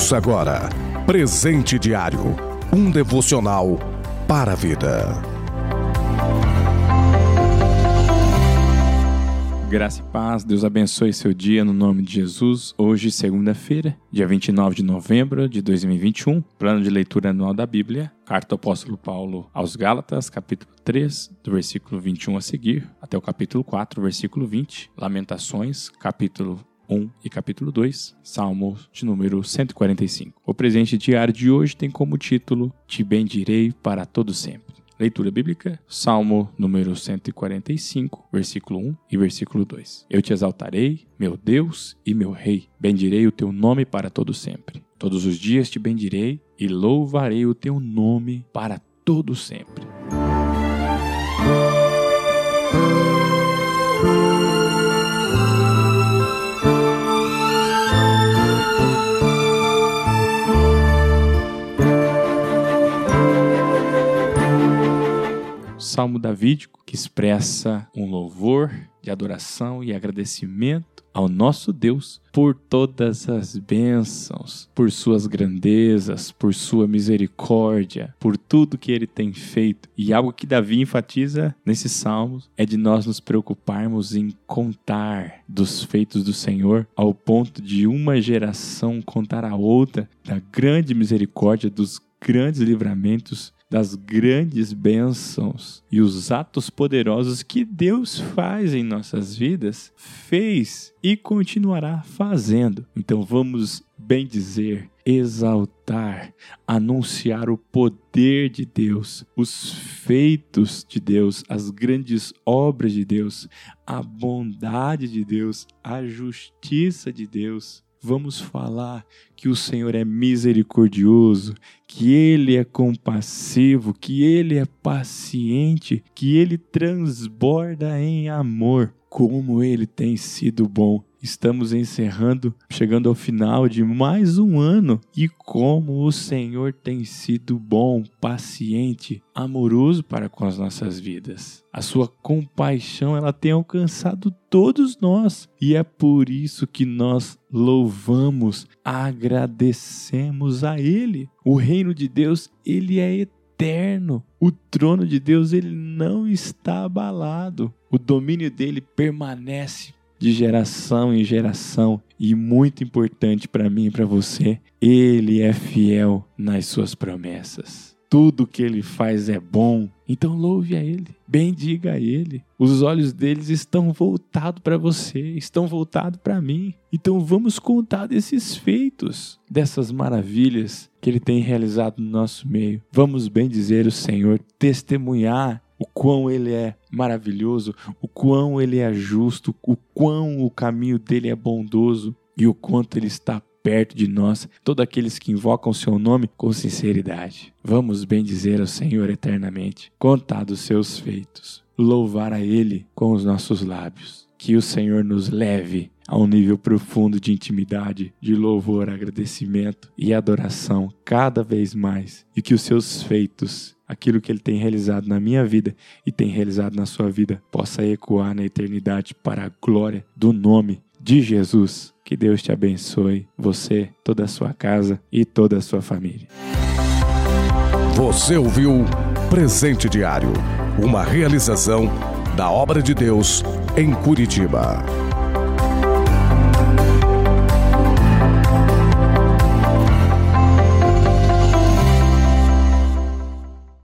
Ouça agora Presente Diário um devocional para a vida. Graça e paz, Deus abençoe seu dia no nome de Jesus. Hoje, segunda-feira, dia 29 de novembro de 2021, plano de leitura anual da Bíblia, carta do apóstolo Paulo aos Gálatas, capítulo 3, do versículo 21 a seguir, até o capítulo 4, versículo 20, Lamentações, capítulo 1 e capítulo 2, Salmo de número 145. O presente diário de hoje tem como título Te bendirei para todo sempre. Leitura bíblica, Salmo número 145, versículo 1 e versículo 2. Eu te exaltarei, meu Deus e meu Rei, bendirei o teu nome para todo sempre. Todos os dias te bendirei e louvarei o teu nome para todo sempre. Salmo davídico que expressa um louvor de adoração e agradecimento ao nosso Deus por todas as bênçãos, por suas grandezas, por sua misericórdia, por tudo que ele tem feito. E algo que Davi enfatiza nesses salmos é de nós nos preocuparmos em contar dos feitos do Senhor ao ponto de uma geração contar a outra da grande misericórdia, dos grandes livramentos das grandes bênçãos e os atos poderosos que Deus faz em nossas vidas, fez e continuará fazendo. Então vamos bem dizer, exaltar, anunciar o poder de Deus, os feitos de Deus, as grandes obras de Deus, a bondade de Deus, a justiça de Deus vamos falar que o Senhor é misericordioso, que Ele é compassivo, que Ele é paciente, que Ele transborda em amor. Como Ele tem sido bom. Estamos encerrando, chegando ao final de mais um ano e como o Senhor tem sido bom, paciente, amoroso para com as nossas vidas. A sua compaixão, ela tem alcançado todos nós e é por isso que nós louvamos, agradecemos a ele. O reino de Deus, ele é eterno. O trono de Deus, ele não está abalado. O domínio dele permanece de geração em geração e muito importante para mim e para você, ele é fiel nas suas promessas. Tudo que ele faz é bom, então louve a ele, bendiga a ele. Os olhos deles estão voltados para você, estão voltados para mim. Então vamos contar desses feitos, dessas maravilhas que ele tem realizado no nosso meio. Vamos bem dizer o Senhor, testemunhar o quão ele é maravilhoso, o quão ele é justo, o quão o caminho dele é bondoso e o quanto ele está perto de nós, todos aqueles que invocam o seu nome com sinceridade. Vamos bem dizer ao Senhor eternamente, contar dos seus feitos, louvar a Ele com os nossos lábios. Que o Senhor nos leve a um nível profundo de intimidade, de louvor, agradecimento e adoração cada vez mais, e que os seus feitos aquilo que ele tem realizado na minha vida e tem realizado na sua vida possa ecoar na eternidade para a glória do nome de Jesus. Que Deus te abençoe, você, toda a sua casa e toda a sua família. Você ouviu Presente Diário, uma realização da obra de Deus em Curitiba.